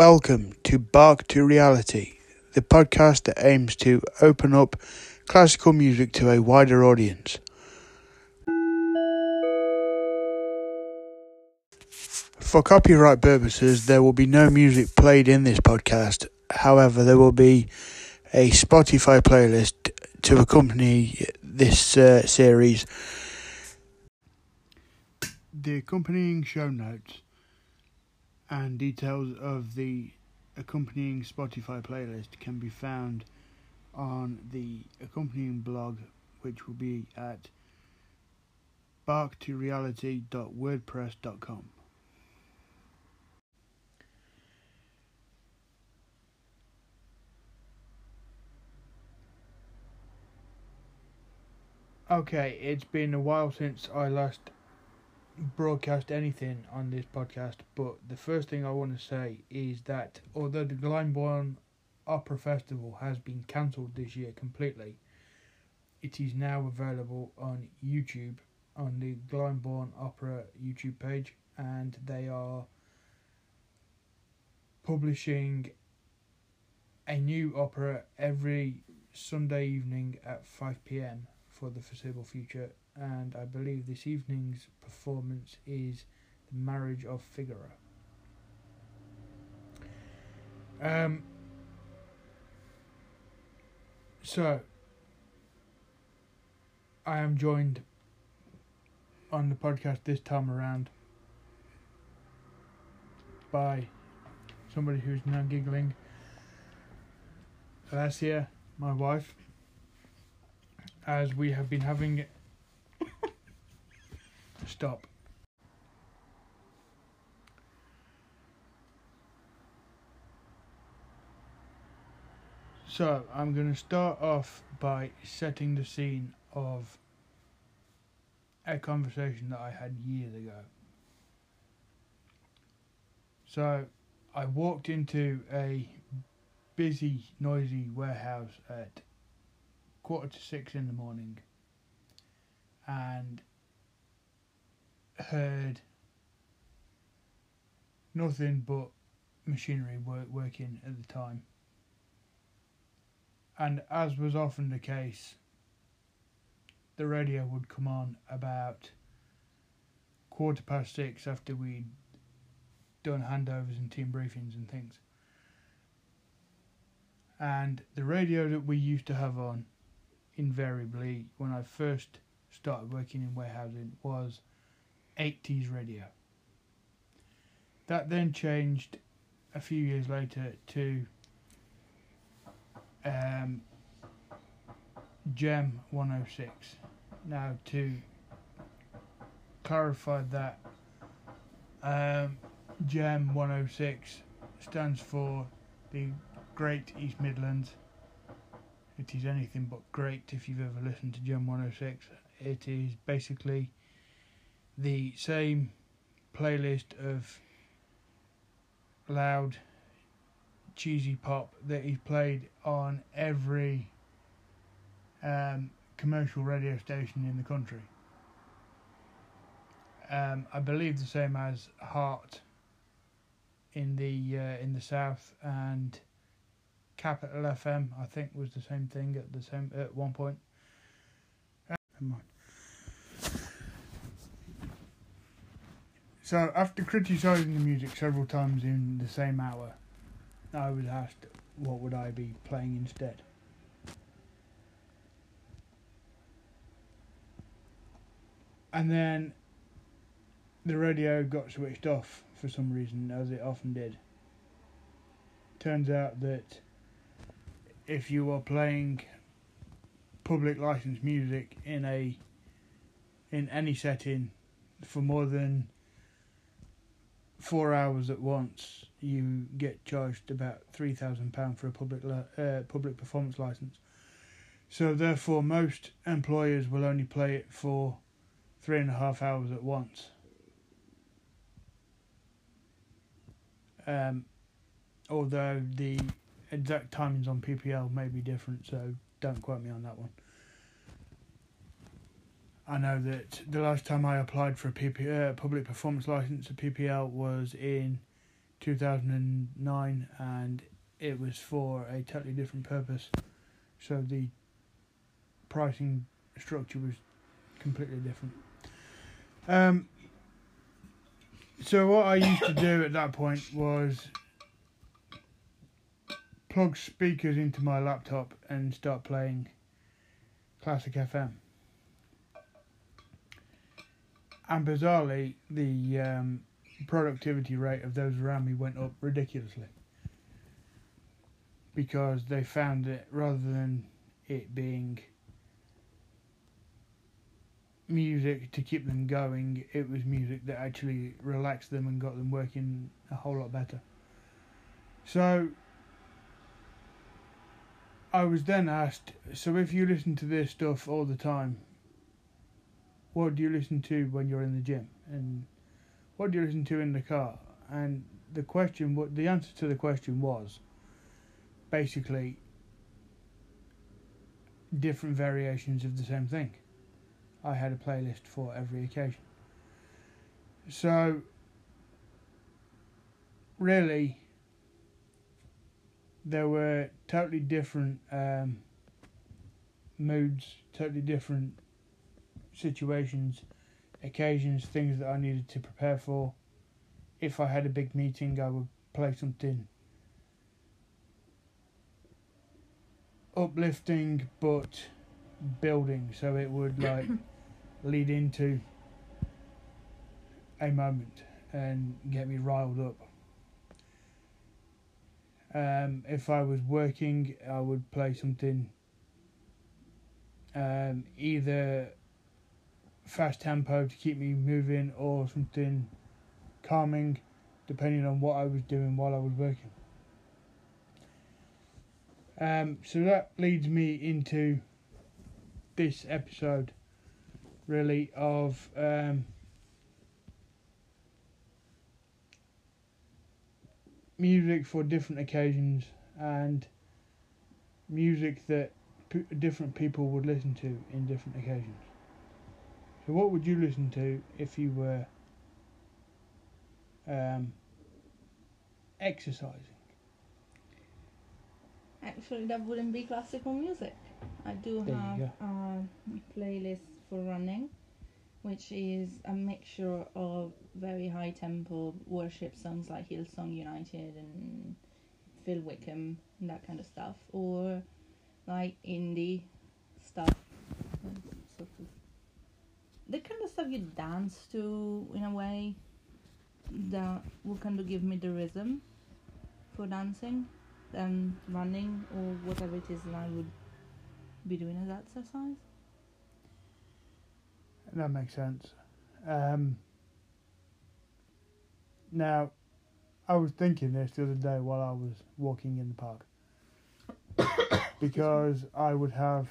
Welcome to Bark to Reality, the podcast that aims to open up classical music to a wider audience. For copyright purposes, there will be no music played in this podcast. However, there will be a Spotify playlist to accompany this uh, series. The accompanying show notes and details of the accompanying Spotify playlist can be found on the accompanying blog, which will be at barktoreality.wordpress.com. Okay, it's been a while since I last broadcast anything on this podcast, but the first thing I want to say is that although the Glyndebourne Opera Festival has been cancelled this year completely, it is now available on YouTube on the Glyndebourne Opera YouTube page, and they are publishing a new opera every Sunday evening at 5 pm for the foreseeable future, and I believe this evening's performance is The Marriage of Figaro. Um, so, I am joined on the podcast this time around by somebody who's now giggling. Alessia, my wife as we have been having. Stop. So, I'm going to start off by setting the scene of a conversation that I had years ago. So, I walked into a busy, noisy warehouse at quarter to six in the morning and heard nothing but machinery work, working at the time. And as was often the case, the radio would come on about quarter past six after we'd done handovers and team briefings and things. And the radio that we used to have on invariably when I first started working in warehousing was 80s radio. That then changed a few years later to um, Gem 106. Now, to clarify that, um, Gem 106 stands for the Great East Midlands it is anything but great if you've ever listened to Gem 106. It is basically the same playlist of loud, cheesy pop that is played on every um, commercial radio station in the country. Um, I believe the same as Heart in the uh, in the south and Capital FM, I think, was the same thing at the same at one point. So after criticising the music several times in the same hour, I was asked what would I be playing instead. And then the radio got switched off for some reason, as it often did. Turns out that if you are playing public license music in a in any setting for more than four hours at once, you get charged about three thousand pound for a public uh, public performance license. So therefore, most employers will only play it for three and a half hours at once. Um, although the exact timings on PPL may be different, so don't quote me on that one. I know that the last time I applied for a PP, uh, public performance license, a PPL, was in 2009 and it was for a totally different purpose. So the pricing structure was completely different. Um, so what I used to do at that point was plug speakers into my laptop and start playing classic FM. And bizarrely, the um, productivity rate of those around me went up ridiculously because they found that rather than it being music to keep them going, it was music that actually relaxed them and got them working a whole lot better. So I was then asked, so if you listen to this stuff all the time, what do you listen to when you're in the gym? And what do you listen to in the car? And the question, what the answer to the question was basically different variations of the same thing. I had a playlist for every occasion. So, really, there were totally different um, moods, totally different situations, occasions, things that I needed to prepare for. If I had a big meeting, I would play something uplifting but building, so it would like lead into a moment and get me riled up. Um, if I was working, I would play something um, either fast tempo to keep me moving or something calming, depending on what I was doing while I was working. Um, so that leads me into this episode, really, of um, music for different occasions and music that p- different people would listen to in different occasions. So, what would you listen to if you were um, exercising? Actually, that wouldn't be classical music. I do There have a playlist for running, which is a mixture of very high tempo worship songs like Hillsong United and Phil Wickham and that kind of stuff, or like indie stuff. Sort of the kind of stuff you dance to in a way that will kind of give me the rhythm for dancing and running or whatever it is that I would be doing as exercise. That makes sense. Um, now, I was thinking this the other day while I was walking in the park. because I would have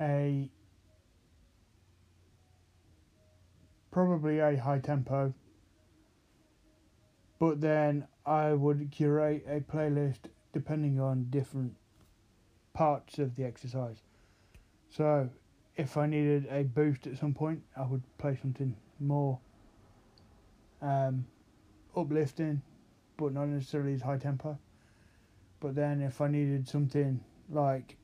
a probably a high tempo, but then I would curate a playlist depending on different parts of the exercise. So, if I needed a boost at some point, I would play something more um, uplifting, but not necessarily as high tempo. But then, if I needed something like,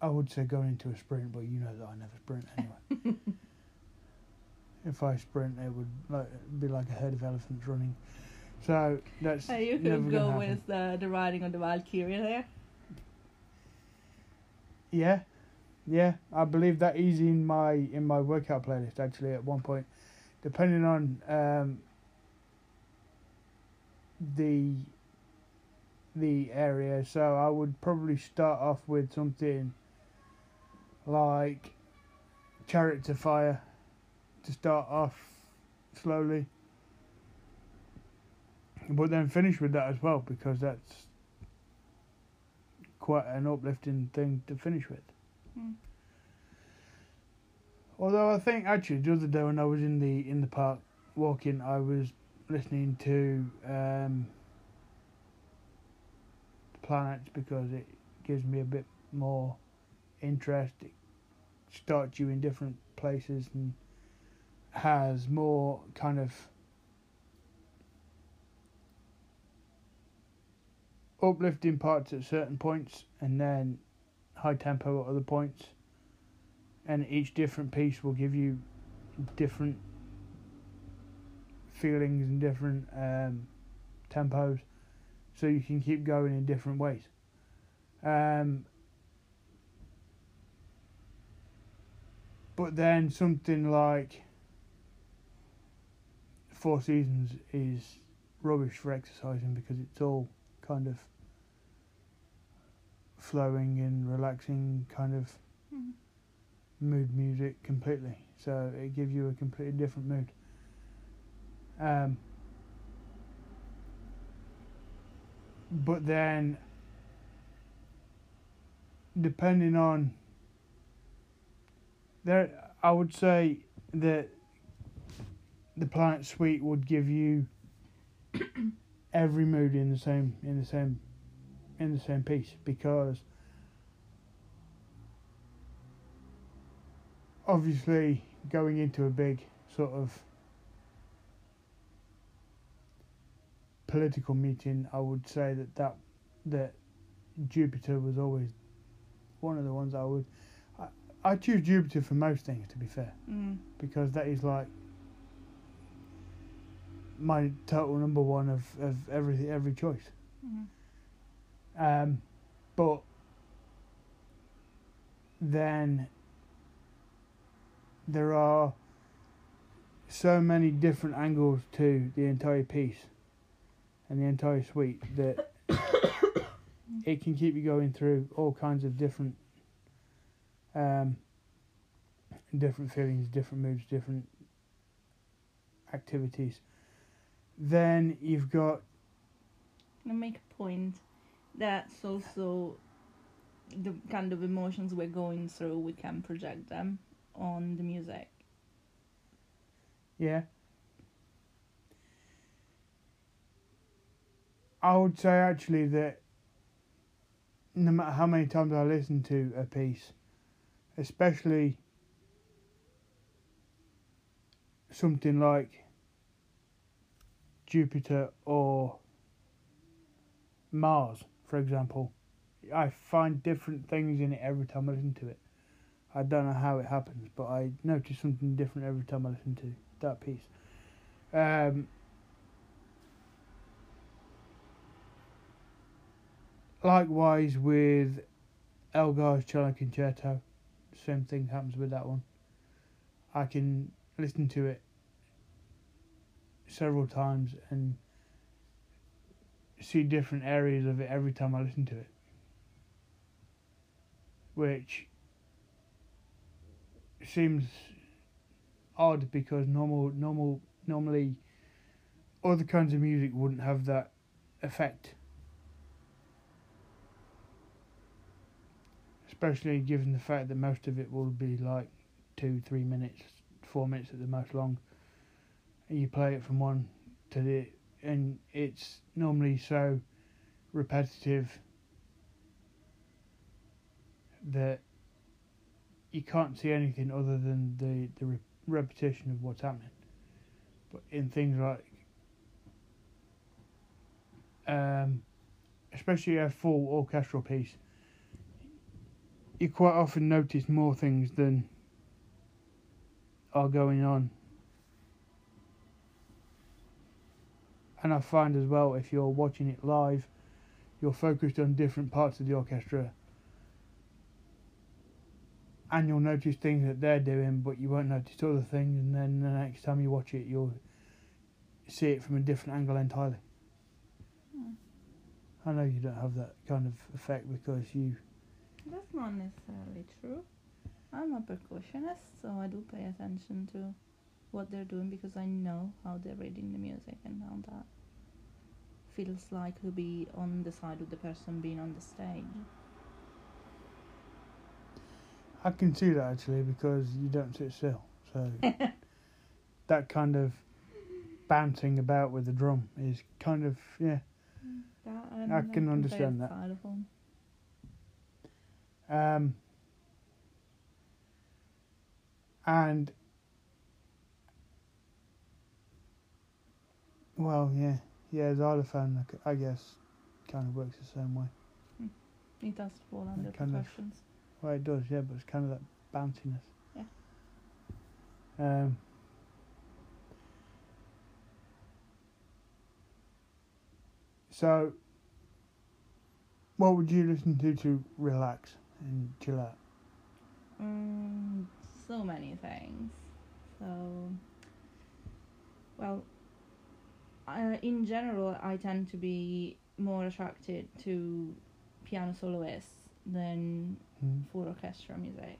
I would say going into a sprint, but you know that I never sprint anyway. if I sprint, it would like, be like a herd of elephants running. So that's Uh, you could go with the, the riding on the Valkyrie there. Yeah, yeah, I believe that is in my in my workout playlist actually at one point, depending on um, the the area. So I would probably start off with something like Chariots of Fire to start off slowly, but then finish with that as well because that's quite an uplifting thing to finish with. Mm. Although I think actually the other day when I was in the in the park walking, I was listening to um, planets because it gives me a bit more interest. It starts you in different places and has more kind of uplifting parts at certain points and then high tempo at other points. And each different piece will give you different feelings and different um, tempos. So you can keep going in different ways. Um, but then something like Four Seasons is rubbish for exercising because it's all kind of flowing and relaxing kind of Mhm. mood music completely. So it gives you a completely different mood. Um, but then, depending on there, I would say that the Planet Suite would give you every mood in the same in the same in the same piece because obviously going into a big sort of political meeting I would say that that that Jupiter was always one of the ones I would I, choose Jupiter for most things to be fair Mm. because that is like my total number one of, of every every choice. Mhm. Um, but then there are so many different angles to the entire piece and the entire suite that it can keep you going through all kinds of different um, different feelings, different moods, different activities. Then you've got I make a point that's also the kind of emotions we're going through. We can project them on the music. Yeah. I would say actually that no matter how many times I listen to a piece, especially something like Jupiter or Mars, for example, I find different things in it every time I listen to it. I don't know how it happens, but I notice something different every time I listen to that piece. Um, likewise with Elgar's cello concerto, same thing happens with that one. I can listen to it several times and see different areas of it every time I listen to it, which seems odd because normal normal normally other kinds of music wouldn't have that effect especially given the fact that most of it will be like two three minutes four minutes at the most long and you play it from one to the and it's normally so repetitive that you can't see anything other than the the re- repetition of what's happening. But in things like, um, especially a full orchestral piece, you quite often notice more things than are going on. And I find as well, if you're watching it live, you're focused on different parts of the orchestra and you'll notice things that they're doing, but you won't notice other things. And then the next time you watch it, you'll see it from a different angle entirely. Hmm. I know you don't have that kind of effect because you. That's not necessarily true. I'm a percussionist, so I do pay attention to what they're doing because I know how they're reading the music and how that feels like to be on the side of the person being on the stage. I can see that actually because you don't sit still, so that kind of bouncing about with the drum is kind of yeah. That, I can understand that. Um, and Well, yeah, yeah. Xylophone, I guess, kind of works the same way. It does fall under percussions. Well, it does, yeah, but it's kind of that bounciness. Yeah. Um. So, what would you listen to to relax and chill out? Mm, so many things. So, well, uh, in general, I tend to be more attracted to piano soloists than Hmm. for orchestra music.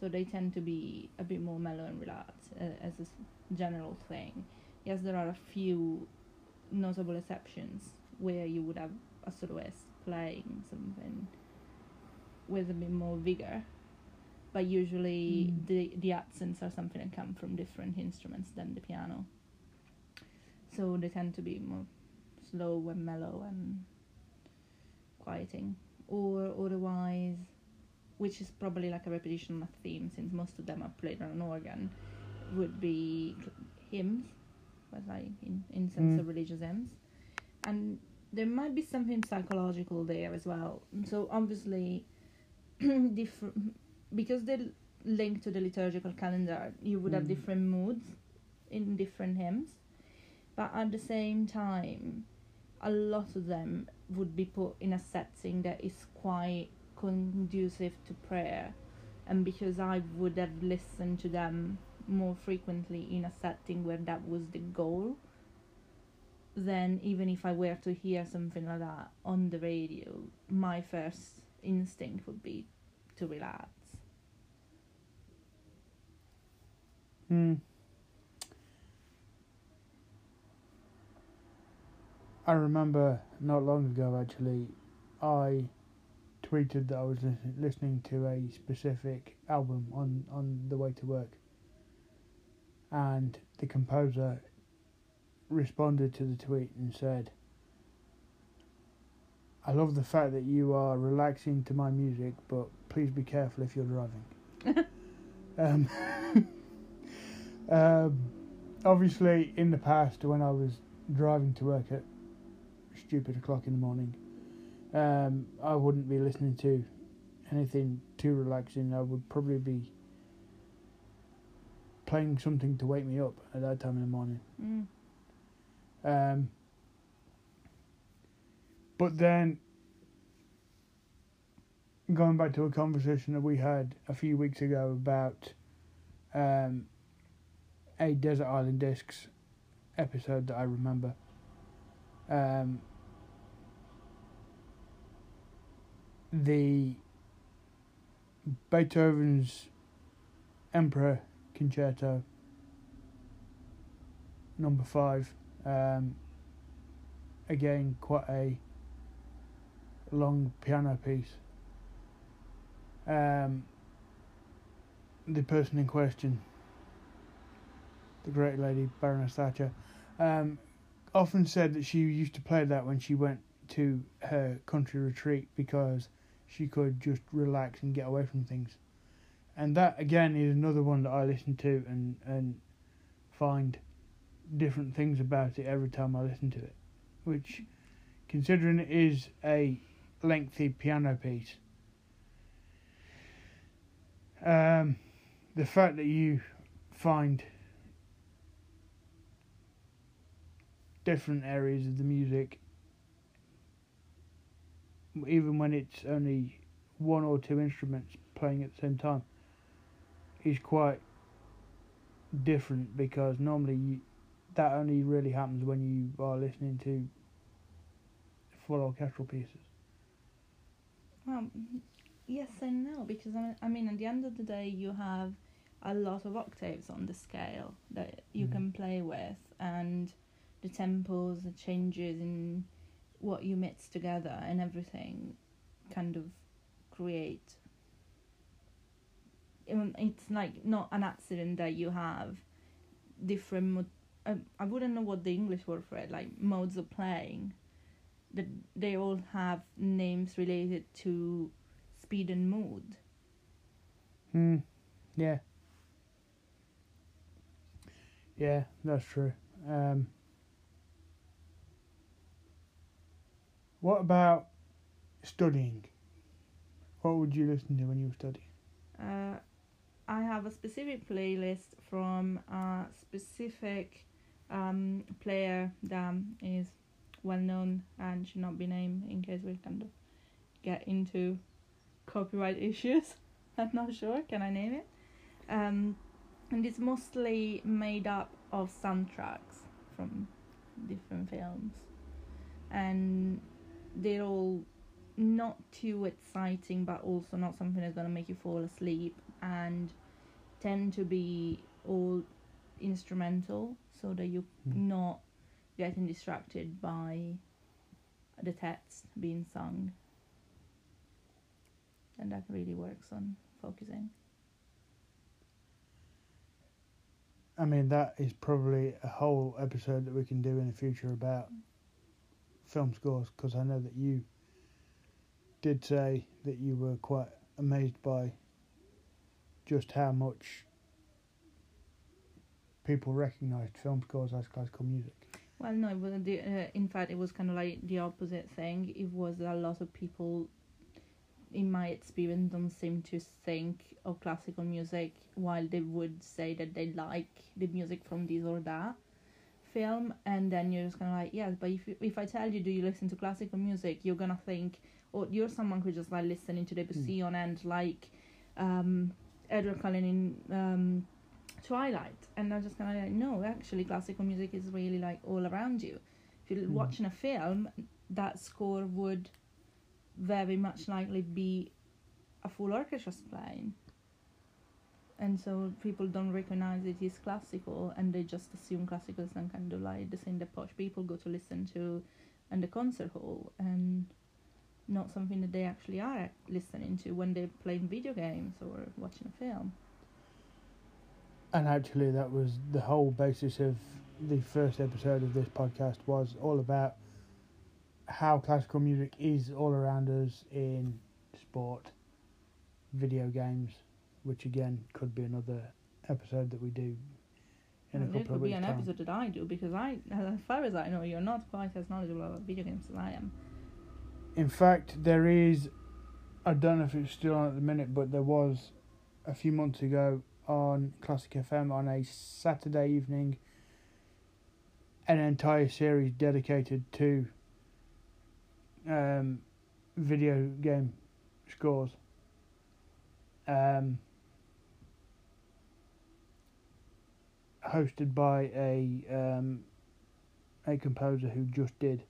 So they tend to be a bit more mellow and relaxed uh, as a general thing. Yes, there are a few notable exceptions where you would have a soloist playing something with a bit more vigor, but usually Mm. the the accents are something that come from different instruments than the piano. So they tend to be more slow and mellow and quieting, or otherwise which is probably like a repetition of a theme since most of them are played on an organ, would be hymns, but like in, in sense of Mm. religious hymns. And there might be something psychological there as well. So obviously, different because they're linked to the liturgical calendar, you would have Mm. different moods in different hymns. But at the same time, a lot of them would be put in a setting that is quite conducive to prayer and because I would have listened to them more frequently in a setting where that was the goal then even if I were to hear something like that on the radio my first instinct would be to relax Hmm. I remember not long ago actually, I tweeted that I was listening to a specific album on, on the way to work. And the composer responded to the tweet and said, I love the fact that you are relaxing to my music, but please be careful if you're driving. um, um, obviously, in the past, when I was driving to work at stupid o'clock in the morning, um, I wouldn't be listening to anything too relaxing. I would probably be playing something to wake me up at that time in the morning. mm. Um, but then, going back to a conversation that we had a few weeks ago about um, a Desert Island Discs episode that I remember. Um, the Beethoven's Emperor Concerto number five um, again, quite a long piano piece. Um, the person in question, the great lady Baroness Thatcher, um, often said that she used to play that when she went to her country retreat because she could just relax and get away from things. And that again is another one that I listen to and, and find different things about it every time I listen to it. Which, considering it is a lengthy piano piece, um, the fact that you find different areas of the music, even when it's only one or two instruments playing at the same time, is quite different because normally you, that only really happens when you are listening to full orchestral pieces. Well, yes and no, because I, I mean, at the end of the day, you have a lot of octaves on the scale that you Mhm. can play with, and the tempos, the changes in what you mix together, and everything kind of create. It's like not an accident that you have different. Mo- I, I wouldn't know what the English word for it, like modes of playing that they all have names related to speed and mood. Hmm. Yeah. Yeah, that's true. Um, What about studying? What would you listen to when you were studying? Uh, I have a specific playlist from a specific um, player that is well known and should not be named in case we kind of get into copyright issues. I'm not sure. Can I name it? Um, and it's mostly made up of soundtracks from different films, and they're all not too exciting, but also not something that's gonna make you fall asleep, and tend to be all instrumental, so that you're Mm. not getting distracted by the text being sung, and that really works on focusing. I mean, that is probably a whole episode that we can do in the future about film scores because I know that you did say that you were quite amazed by just how much people recognised film scores as classical music. Well, no, it was the, uh, in fact it was kind of like the opposite thing. It was a lot of people, in my experience, don't seem to think of classical music while they would say that they like the music from this or that film, and then you're just kind of like, yes, but if if I tell you, do you listen to classical music, you're gonna think, or you're someone who just like listening to Debussy on end, like um, Edward Cullen in um, Twilight, and I'm just kind of like, no, actually, classical music is really like all around you. If you're Mm. watching a film, that score would very much likely be a full orchestra playing. And so people don't recognize it is classical, and they just assume classical is some kind of like the thing that posh people go to listen to in the concert hall, and not something that they actually are listening to when they're playing video games or watching a film. And actually, that was the whole basis of the first episode of this podcast was all about how classical music is all around us in sport, video games, which again could be another episode that we do in a Well, it could be an time. episode that I do because I, as far as I know, you're not quite as knowledgeable about video games as I am. In fact, there is, I don't know if it's still on at the minute, but there was a few months ago on Classic FM on a Saturday evening an entire series dedicated to um, video game scores. Um, hosted by a um, a composer who just did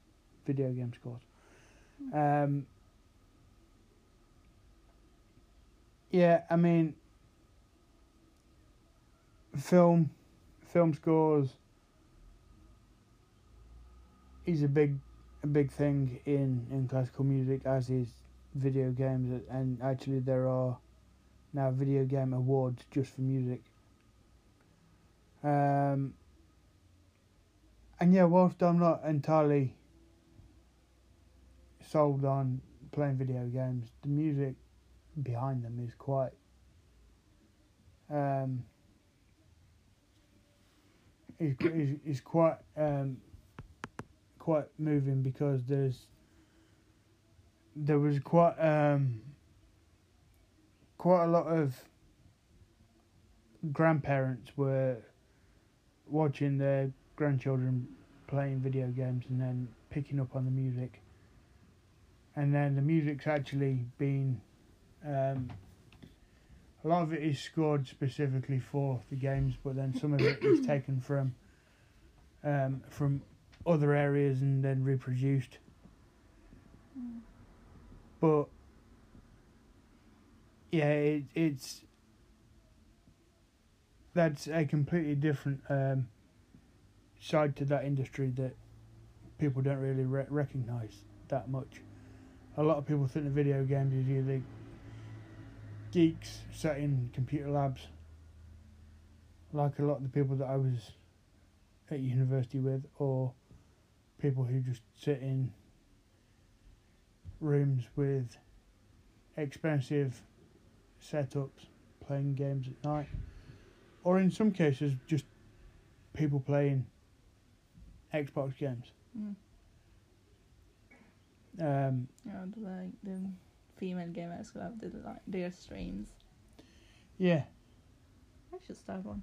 video game scores. Um, yeah, I mean, film, film scores is a big, a big thing in in classical music, as is video games, and actually there are now video game awards just for music. Um, and yeah, whilst I'm not entirely sold on playing video games, the music behind them is quite um is is, is quite um quite moving because there's there was quite um quite a lot of grandparents were watching their grandchildren playing video games and then picking up on the music. And then the music's actually been um, a lot of it is scored specifically for the games, but then some of it is taken from um, from other areas and then reproduced. But yeah, it, it's that's a completely different um, side to that industry that people don't really re- recognize that much. A lot of people think the video games is either geeks sat in computer labs, like a lot of the people that I was at university with, or people who just sit in rooms with expensive setups playing games at night, or in some cases, just people playing Xbox games. Mm. Um, Yeah, like the female gamers who have the, like, their streams. yeah, I should start one.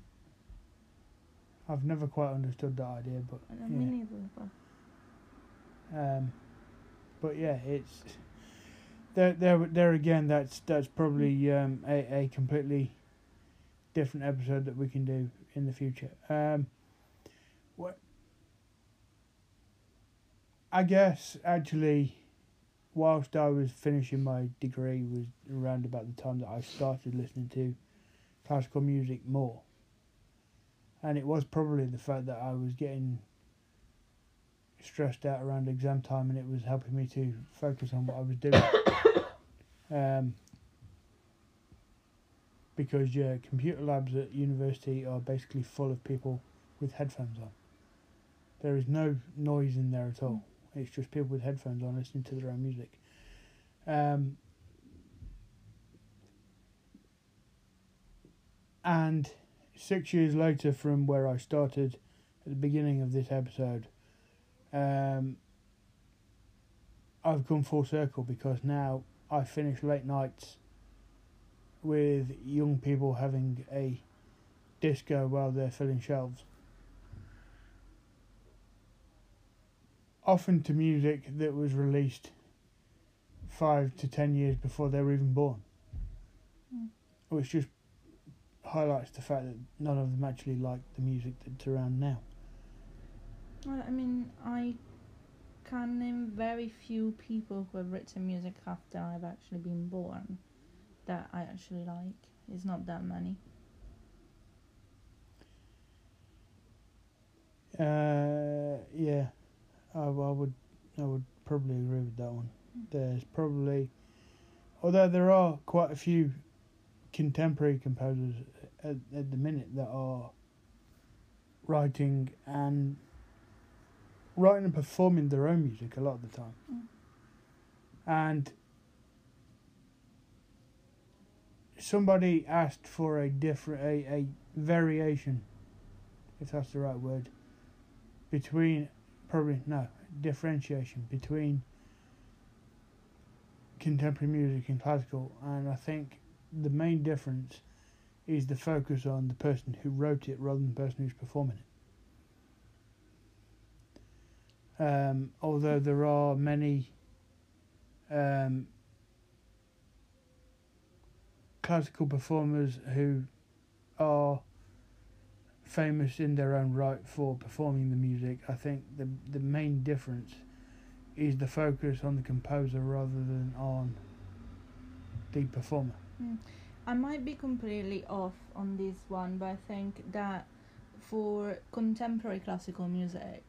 I've never quite understood that idea, but I don't Yeah. Me neither, but um, but yeah, it's there. There, there again. That's that's probably um, a a completely different episode that we can do in the future. Um, what I guess actually, whilst I was finishing my degree, was around about the time that I started listening to classical music more. And it was probably the fact that I was getting stressed out around exam time and it was helping me to focus on what I was doing. um, because yeah, computer labs at university are basically full of people with headphones on. There is no noise in there at all. It's just people with headphones on listening to their own music. Um, and six years later from where I started at the beginning of this episode, um, I've come full circle because now I finish late nights with young people having a disco while they're filling shelves. Often to music that was released five to ten years before they were even born. Mm. Which just highlights the fact that none of them actually like the music that's around now. Well, I mean, I can name very few people who have written music after I've actually been born that I actually like. It's not that many. Uh, yeah, I, I would, I would probably agree with that one. There's probably, although there are quite a few contemporary composers at, at the minute that are writing and writing and performing their own music a lot of the time, Mm. and somebody asked for a different a, a variation if that's the right word between probably no differentiation between contemporary music and classical. And i think the main difference is the focus on the person who wrote it rather than the person who's performing it um, although there are many um, classical performers who are famous in their own right for performing the music. I think the the main difference is the focus on the composer rather than on the performer. I might be completely off on this one, but I think that for contemporary classical music,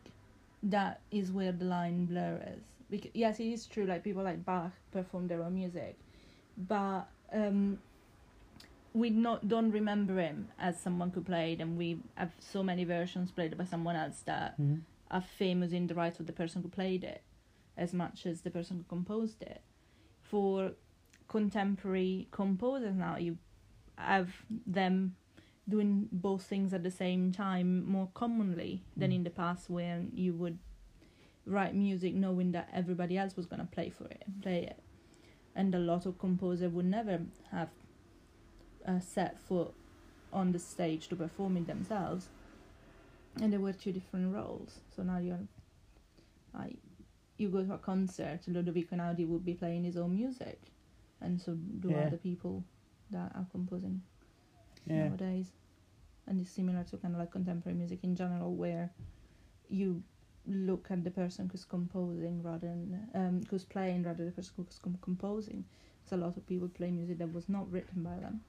that is where the line blurs. Because yes, it is true. Like people like Bach perform their own music, but um, we not don't remember him as someone who played, and we have so many versions played by someone else that Mm-hmm. are famous in the rights of the person who played it as much as the person who composed it. For contemporary composers now, you have them doing both things at the same time more commonly than Mm. in the past when you would write music knowing that everybody else was going to play for it play it and a lot of composers would never have uh, set foot on the stage to perform it themselves and there were two different roles. So now you're, I, you go to a concert, Ludovico Einaudi would be playing his own music, and so do Yeah. other people that are composing Yeah. nowadays. And it's similar to kind of like contemporary music in general, where you look at the person who's composing rather than um, who's playing rather than the person who's com- composing. So a lot of people play music that was not written by them.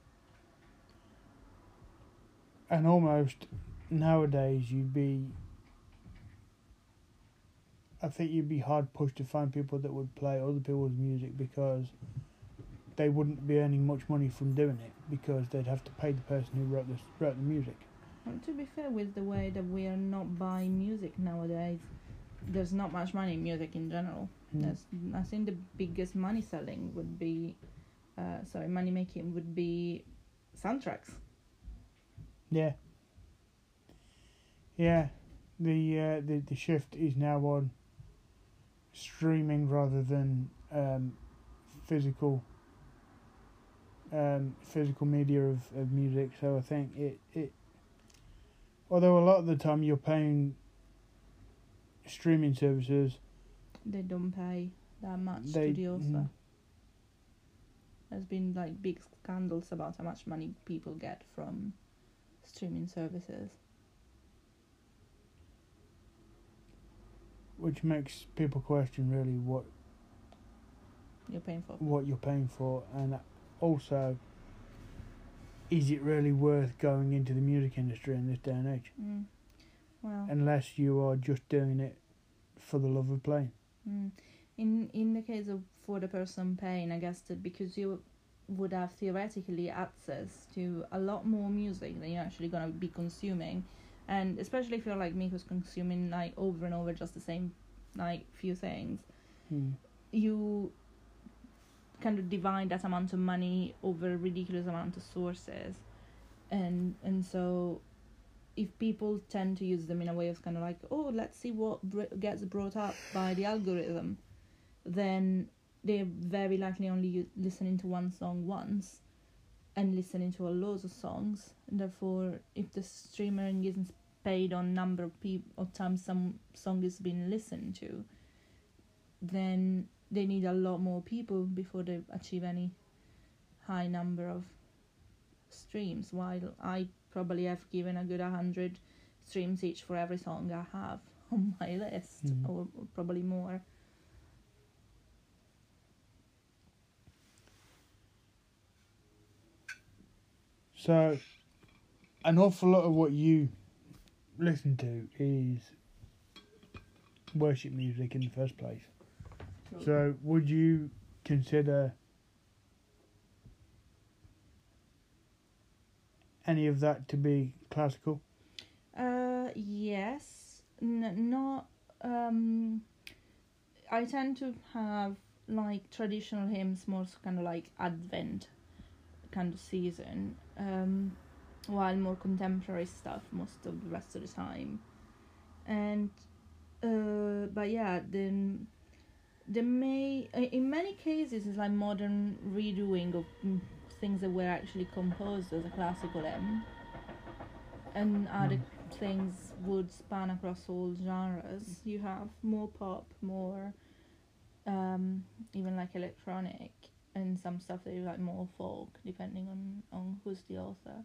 And almost nowadays you'd be I think you'd be hard pushed to find people that would play other people's music because they wouldn't be earning much money from doing it because they'd have to pay the person who wrote this wrote the music. Well, to be fair, with the way that we are not buying music nowadays, there's not much money in music in general. Mm. There's, I think the biggest money selling would be, uh, sorry, money making would be soundtracks. Yeah. Yeah. The uh, the the shift is now on streaming rather than um, physical um, physical media of, of music. So I think it, it although a lot of the time you're paying streaming services, They don't pay that much They- to the author. mm. There's been like big scandals about how much money people get from streaming services. which makes people question really what You're paying for. what you're paying for, and also, is it really worth going into the music industry in this day and age? Mm. Well, Unless you are just doing it for the love of playing. mm. in in the case of for the person paying, I guess that because you would have theoretically access to a lot more music than you're actually gonna be consuming, and especially if you're like me, who's consuming like over and over just the same like few things. Hmm. you kind of divide that amount of money over a ridiculous amount of sources. And and so if people tend to use them in a way of kind of like oh let's see what gets brought up by the algorithm then they're very likely only listening to one song once and listening to a lot of songs. And therefore if the streamer isn't paid on number of peop- of times some song is being listened to then they need a lot more people before they achieve any high number of streams. While I probably have given a good hundred streams each for every song I have on my list, Mhm. or, or probably more. So, an awful lot of what you listen to is worship music in the first place. So, would you consider any of that to be classical? Uh, yes, N- not. Um, I tend to have like traditional hymns, more kind of like Advent kind of season, um, while more contemporary stuff most of the rest of the time. And, uh, but yeah, then the may in many cases it's like modern redoing of mm, things that were actually composed as a classical hymn, and other Mm. things would span across all genres. You have more pop, more um, even like electronic, and some stuff that you like more folk, depending on on who's the author.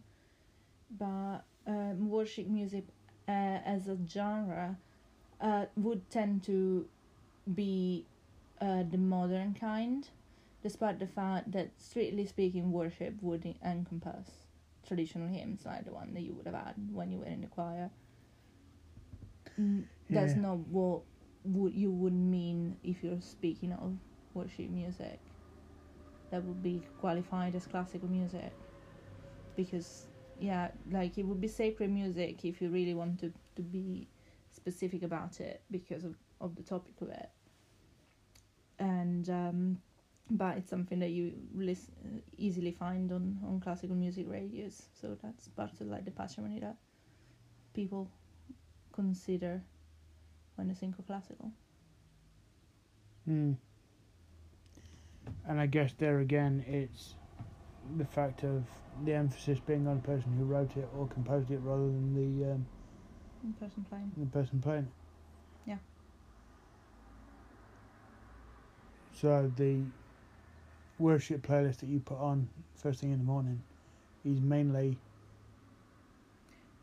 But um, worship music uh, as a genre uh, would tend to be uh, the modern kind, despite the fact that, strictly speaking, worship would en- encompass traditional hymns like the one that you would have had when you were in the choir. Mm, That's Yeah. not what would you would mean if you're speaking of worship music. That would be qualified as classical music, because yeah, like it would be sacred music if you really wanted to be specific about it because of, of the topic of it. And um, but it's something that you lis- easily find on, on classical music radios. So that's part of like the patrimony that people consider when they think of classical. Hmm. And I guess there again, it's the fact of the emphasis being on the person who wrote it or composed it rather than the um, In person playing. the person playing it. Yeah. So the worship playlist that you put on first thing in the morning is mainly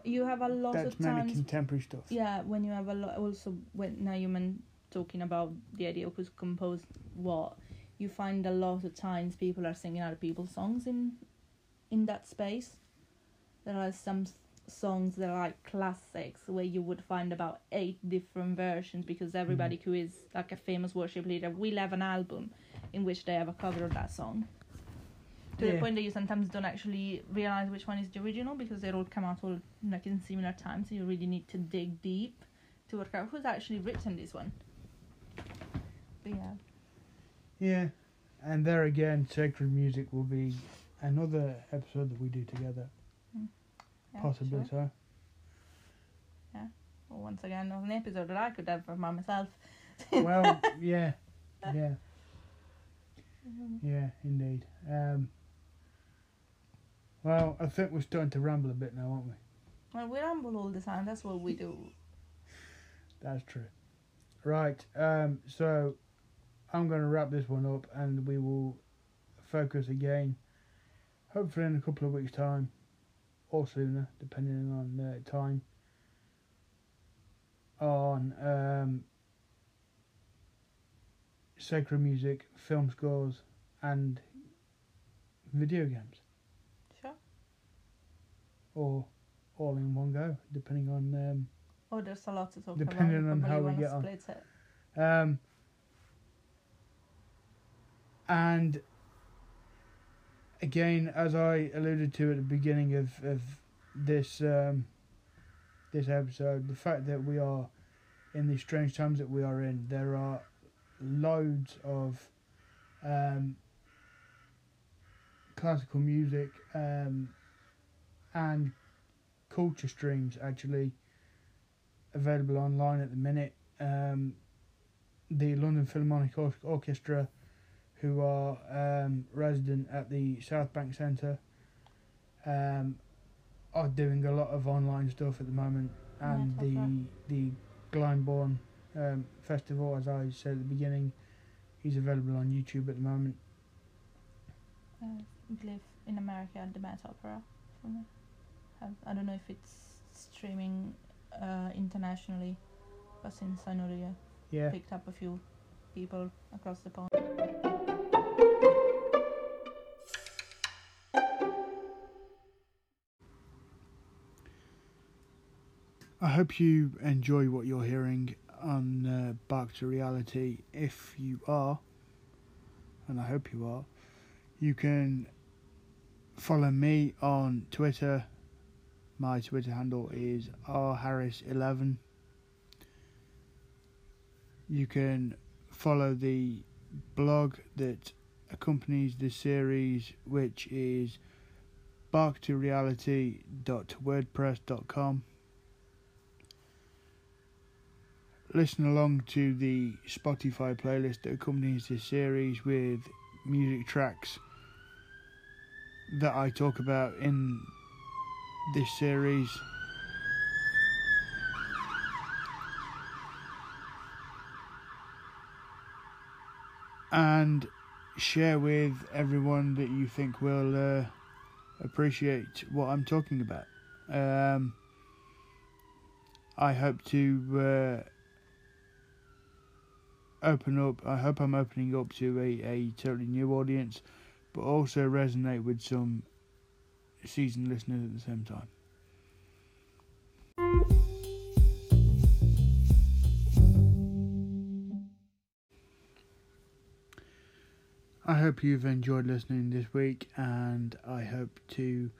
You have a lot that's of mainly times contemporary stuff. Yeah, when you have a lot, also when now you meant talking about the idea of who's composed what, you find a lot of times people are singing other people's songs in, in that space. There are some songs that are like classics where you would find about eight different versions because mm-hmm. everybody who is like a famous worship leader will have an album in which they have a cover of that song. To the point that you sometimes don't actually realize which one is the original because they all come out all like in similar times. So you really need to dig deep to work out who's actually written this one. But yeah, Yeah, and there again, sacred music will be another episode that we do together, yeah possibly sure. so. Yeah. Well, once again, an episode that I could have by myself. well, yeah, yeah, yeah, indeed. Um, well, I think we're starting to ramble a bit now, aren't we? Well, we ramble all the time. That's what we do. That's true. Right. Um, so I'm going to wrap this one up, and we will focus again, hopefully in a couple of weeks' time, or sooner, depending on uh, time, on um, sacred music, film scores, and video games, Sure. or all in one go, depending on. Um, Oh, there's a lot to talk Depending about. on how we get on. it. Um, and again, as I alluded to at the beginning of, of this um, this episode, the fact that we are in these strange times that we are in, there are loads of um, classical music um, and culture streams actually available online at the minute. Um, the London Philharmonic Orchestra, who are um, resident at the South Bank Centre, um, are doing a lot of online stuff at the moment, and Yeah, the the Glyndebourne um, Festival, as I said at the beginning, is available on YouTube at the moment. Uh, I believe in America, at the Met Opera. From have, I don't know if it's streaming uh, internationally, but since I know they uh, Yeah, picked up a few people across the pond. I hope you enjoy what you're hearing on uh, Bach to Reality. If you are, and I hope you are, you can follow me on Twitter. My Twitter handle is rharris11. You can follow the blog that accompanies this series, which is barktoreality.wordpress.com. listen along to the Spotify playlist that accompanies this series with music tracks that I talk about in this series. And share with everyone that you think will uh, appreciate what I'm talking about. Um, I hope to. Uh, open up. I hope I'm opening up to a, a totally new audience, but also resonate with some seasoned listeners at the same time. I hope you've enjoyed listening this week, and I hope to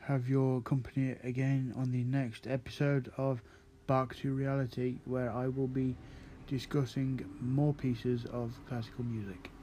have your company again on the next episode of Bach to Reality, where I will be discussing more pieces of classical music.